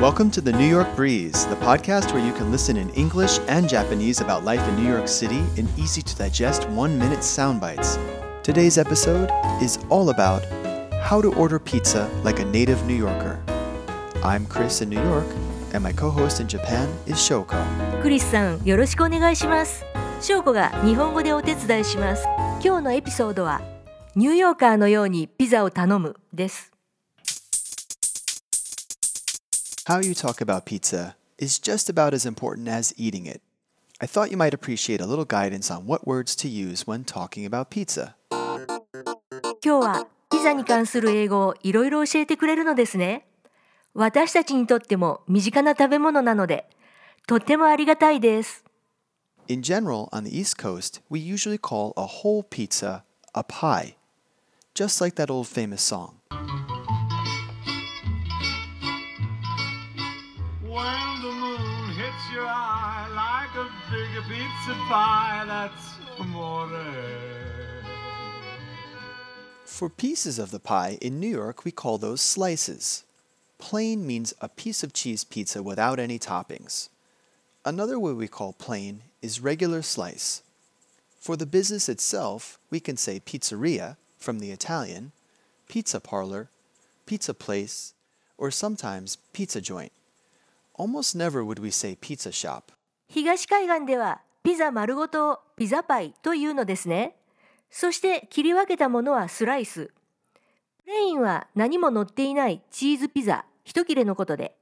Welcome to the New York Breeze, the podcast where you can listen in English and Japanese about life in New York City in easy to digest one minute sound bites. Today's episode is all about how to order pizza like a native New Yorker. I'm Chris in New York, and my co host in Japan is Shoko. クリスさんよろしくお願いします翔子が日本語でお手伝いします今日のエピソードはニューヨーカーのようにピザを頼むです How you talk about pizza is just about as important as eating it. I thought you might appreciate a little guidance on what words to use when talking about pizza. 今日はピザに関する英語をいろいろ教えてくれるのですね私たちにとっても身近な食べ物なのでとってもありがたいです In general, on the East Coast, we usually call a whole pizza a pie, just like that old famous song. Pizza pie, that's amore. For pieces of the pie, in New York, we call those slices. Plain means a piece of cheese pizza without any toppings. Another way we call plain is regular slice. For the business itself, we can say pizzeria from the Italian, pizza parlor, pizza place, or sometimes pizza joint. Almost never would we say pizza shop. 東海岸ではピザ丸ごとをピザパイというのですね。そして切り分けたものはスライス。プレインは何も乗っていないチーズピザ一切れのことで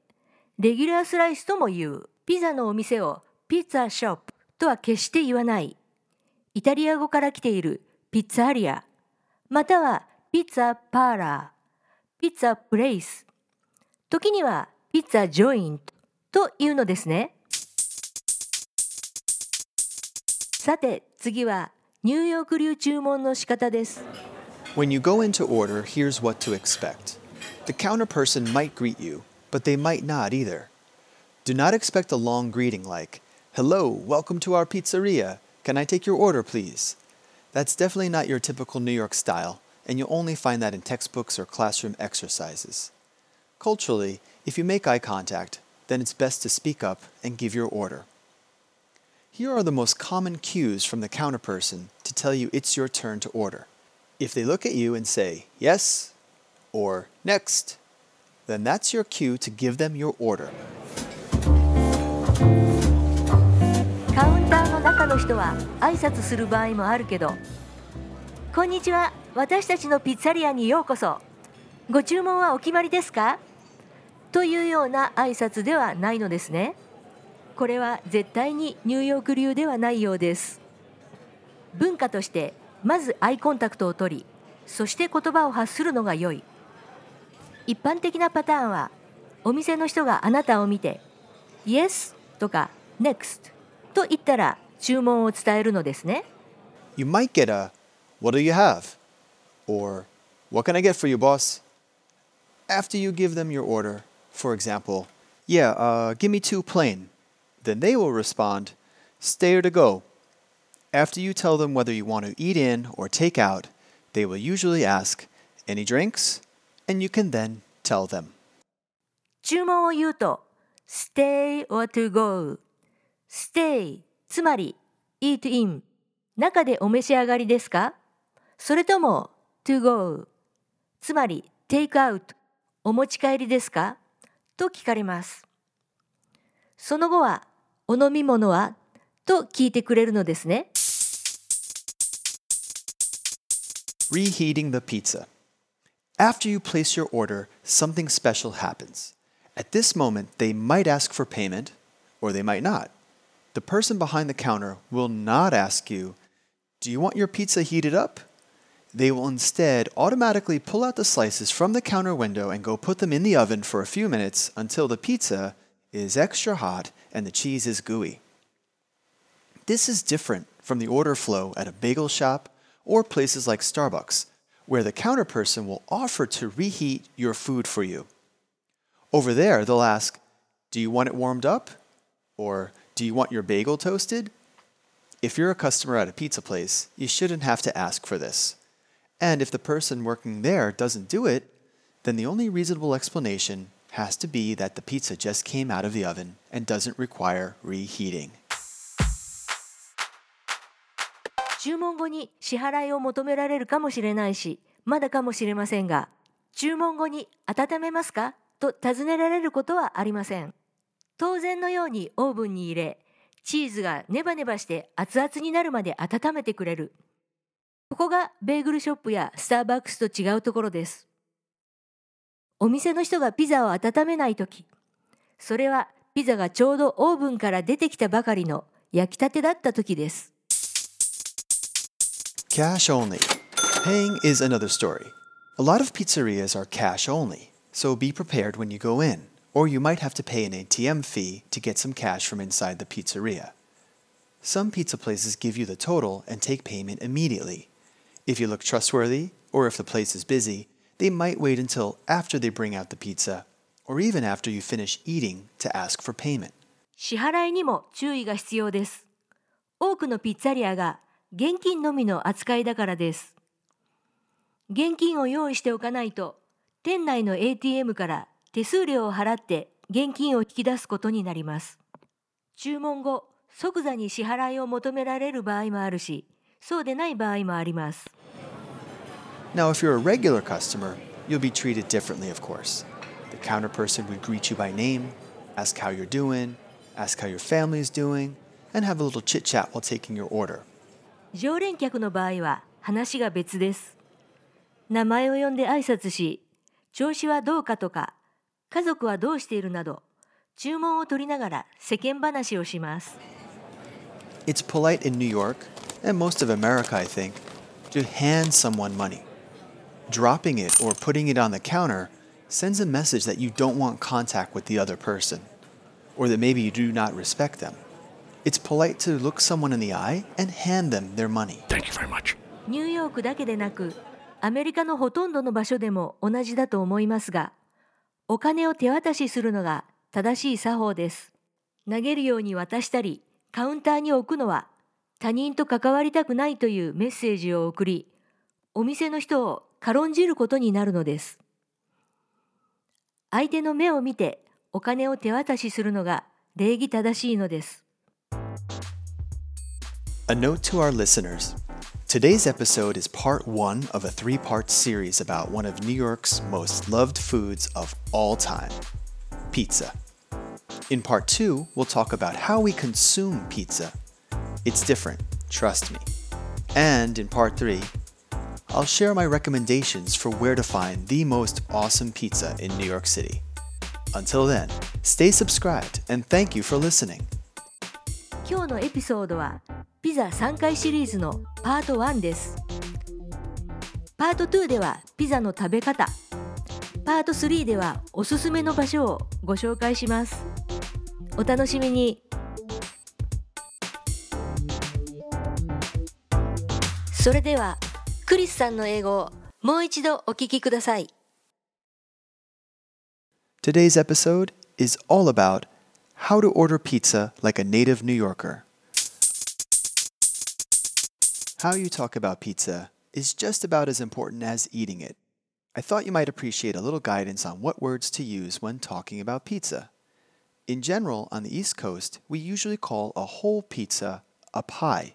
レギュラースライスとも言うピザのお店をピッツァショップとは決して言わない。イタリア語から来ているピッツァリアまたはピッツァパーラーピッツァプレイス。時にはピッツァジョイントというのですね。さて次はニューヨーク流注文の仕方です。 When you go in to order, here's what to expect. The counter person might greet you, but they might not either. Do not expect a long greeting like, Hello, welcome to our pizzeria. Can I take your order, please? That's definitely not your typical New York style, and you'll only find that in textbooks or classroom exercises. Culturally, if you make eye contact, then it's best to speak up and give your order. Here are the most common cues from the counter person to tell you it's your turn to order. If they look at you and say, yes, or next, then that's your cue to give them your order. カウンターの中の人は挨拶する場合もあるけど、こんにちは、私たちのピッツァリアにようこそ。ご注文はお決まりですかというような挨拶ではないのですね。 これは絶対にニューヨーク流ではないようです。文化としてまずアイコンタクトを取り、そして言葉を発するのが良い。一般的なパターンは、お店の人があなたを見て、Yes とか Next と言ったら注文を伝えるのですね。You might get a, What do you have? Or, What can I get for you, boss? After you give them your order, for example, Yeah, uh, give me two plain. Then they will respond, Stay or to go. After you tell them whether you want to eat in or take out, they will usually ask, Any drinks? And you can then tell them. 注文を言うと stay or to go stay つまり eat in 中でお召し上がりですかそれとも to go つまり take out お持ち帰りですかと聞かれますその後はお飲み物はと聞いてくれるのですね Reheating the pizza. After you place your order, something special happens. At this moment, they might ask for payment, or they might not. The person behind the counter will not ask you, Do you want your pizza heated up? They will instead automatically pull out the slices from the counter window and go put them in the oven for a few minutes until the pizza is extra hot and the cheese is gooey. This is different from the order flow at a bagel shop or places like Starbucks, where the counter person will offer to reheat your food for you. Over there, they'll ask, Do you want it warmed up? Or Do you want your bagel toasted? If you're a customer at a pizza place, you shouldn't have to ask for this. And if the person working there doesn't do it, then the only reasonable explanation has to be that the pizza just came out of the oven and doesn't require reheating. 注文後に支払いを求められるかもしれないし、まだかもしれませんが、注文後に温めますか？と尋ねられることはありません。当然のようにオーブンに入れ、チーズがネバネバして熱々になるまで温めてくれる。ここがベーグルショップやスターバックスと違うところです。お店の人がピザを温めないとき、それはピザがちょうどオーブンから出てきたばかりの焼きたてだったときです。 Cash only. Paying is another story. A lot of pizzerias are cash only, so be prepared when you go in, or you might have to pay an ATM fee to get some cash from inside the pizzeria. Some pizza places give you the total and take payment immediately. If you look trustworthy, or if the place is busy, they might wait until after they bring out the pizza, or even after you finish eating to ask for payment. 支払いにも注意が必要です。多くのピッツァリアが現金のみの扱いだからです。現金を用意しておかないと、店内の ATM から手数料を払って現金を引き出すことになります。注文後、即座に支払いを求められる場合もあるし、そうでない場合もあります。Now, if you're a regular customer, you'll be treated differently, of course. The counter person would greet you by name, ask how you're doing, ask how your family is doing, and have a little chit chat while taking your order. 常連客の場合は話が別です。名前を呼んで挨拶し、調子はどうかとか、家族はどうしているなど、注文を取りながら世間話をします。 It's polite in New York, and most of America, I think, to hand someone money. Dropping it or putting it on the counter sends a message that you don't want contact with the other person, or that maybe you do not respect them. It's polite to look someone in the eye and hand them their money. Thank you very much. ニューヨークだけでなく、アメリカのほとんどの場所でも同じだと思いますが、お金を手渡しするのが正しい作法です。投げるように渡したり、カウンターに置くのは、他人と関わりたくないというメッセージを送り、お店の人を軽んじることになるのです。相手の目を見てお金を手渡しするのが礼儀正しいのです。A note to our listeners today's episode is part one of a three part series about one of New York's most loved foods of all time pizza. In part two, we'll talk about how we consume pizza. It's different, trust me. And in part three, I'll share my recommendations for where to find the most awesome pizza in New York City. Until then, stay subscribed and thank you for listening. 今日のエピソードはピザ3回シリーズのパート1ですパート2ではピザの食べ方パート3ではおすすめの場所をご紹介しますお楽しみにそれでは クリスさんの英語をもう一度お聞きください Today's episode is all about how to order pizza like a native New Yorker. How you talk about pizza is just about as important as eating it. I thought you might appreciate a little guidance on what words to use when talking about pizza. In general, on the East Coast, we usually call a whole pizza a pie,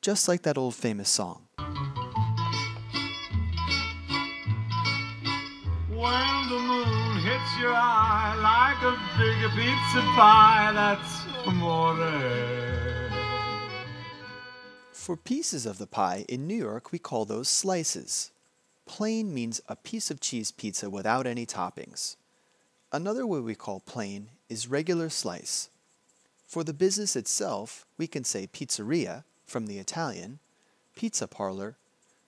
just like that old famous song. When the moon hits your eye like a big pizza pie, that's amore. For pieces of the pie, in New York, we call those slices. Plain means a piece of cheese pizza without any toppings. Another way we call plain is regular slice. For the business itself, we can say pizzeria from the Italian, pizza parlor,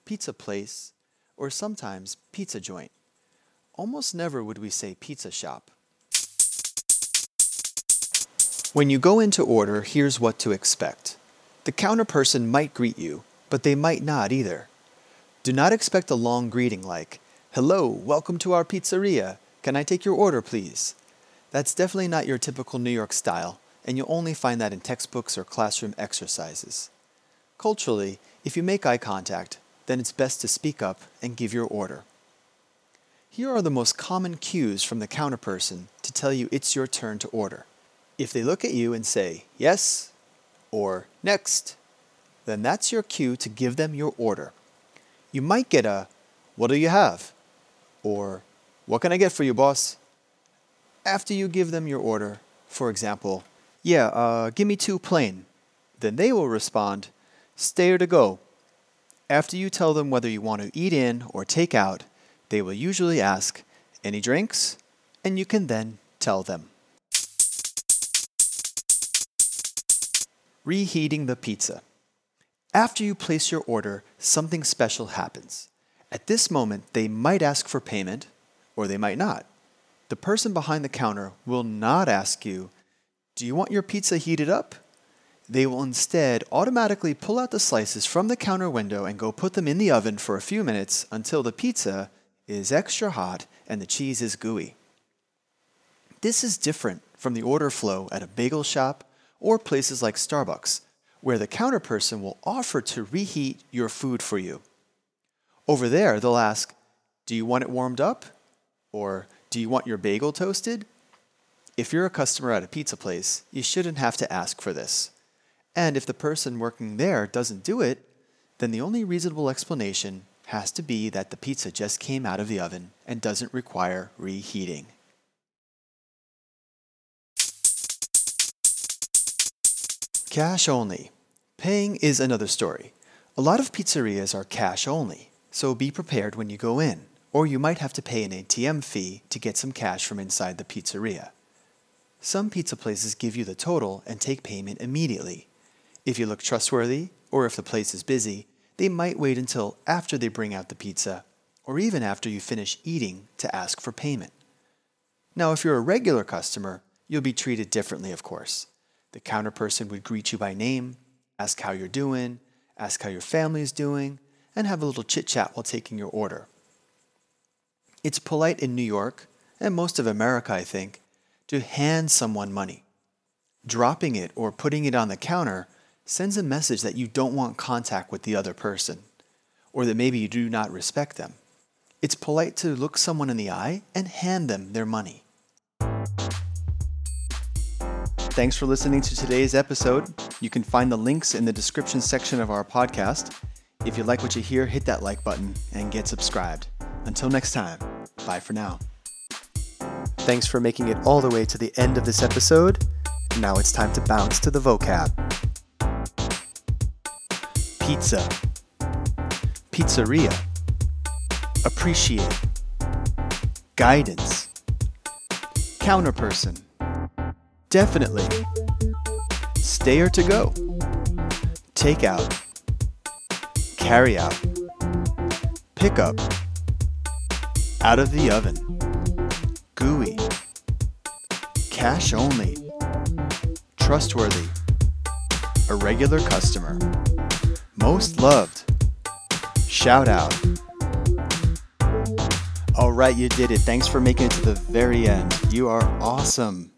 pizza place, or sometimes pizza joint. Almost never would we say pizza shop. When you go in to order, here's what to expect. The counter person might greet you, but they might not either. Do not expect a long greeting like, Hello, welcome to our pizzeria. Can I take your order, please? That's definitely not your typical New York style, and you'll only find that in textbooks or classroom exercises. Culturally, if you make eye contact, then it's best to speak up and give your order. Here are the most common cues from the counterperson to tell you it's your turn to order. If they look at you and say, yes, or next, then that's your cue to give them your order. You might get a, what do you have? Or, what can I get for you, boss? After you give them your order, for example, yeah, uh, give me two plain, then they will respond, stay or to go. After you tell them whether you want to eat in or take out, they will usually ask, any drinks? And you can then tell them. Reheating the pizza. After you place your order, something special happens. At this moment, they might ask for payment, or they might not. The person behind the counter will not ask you, Do you want your pizza heated up? They will instead automatically pull out the slices from the counter window and go put them in the oven for a few minutes until the pizza is extra hot and the cheese is gooey. This is different from the order flow at a bagel shop or places like Starbucks, where the counter person will offer to reheat your food for you. Over there, they'll ask, Do you want it warmed up? Or Do you want your bagel toasted? If you're a customer at a pizza place, you shouldn't have to ask for this. And if the person working there doesn't do it, then the only reasonable explanation has to be that the pizza just came out of the oven and doesn't require reheating. Cash only. Paying is another story. A lot of pizzerias are cash only, so be prepared when you go in, or you might have to pay an ATM fee to get some cash from inside the pizzeria. Some pizza places give you the total and take payment immediately. If you look trustworthy, or if the place is busy, they might wait until after they bring out the pizza, or even after you finish eating to ask for payment. Now, if you're a regular customer, you'll be treated differently, of course. The counter person would greet you by name, ask how you're doing, ask how your family is doing, and have a little chit chat while taking your order. It's polite in New York, and most of America, I think, to hand someone money. Dropping it or putting it on the counter sends a message that you don't want contact with the other person, or that maybe you do not respect them. It's polite to look someone in the eye and hand them their money. Thanks for listening to today's episode. You can find the links in the description section of our podcast. If you like what you hear, hit that like button and get subscribed. Until next time, bye for now. Thanks for making it all the way to the end of this episode. Now it's time to bounce to the vocab. Pizza. Pizzeria. Appreciate. Guidance. Counterperson. Definitely. Stay or to go. Take out. Carry out. Pick up. Out of the oven. Gooey. Cash only. Trustworthy. A regular customer. Most loved. Shout out. All right, you did it. Thanks for making it to the very end. You are awesome.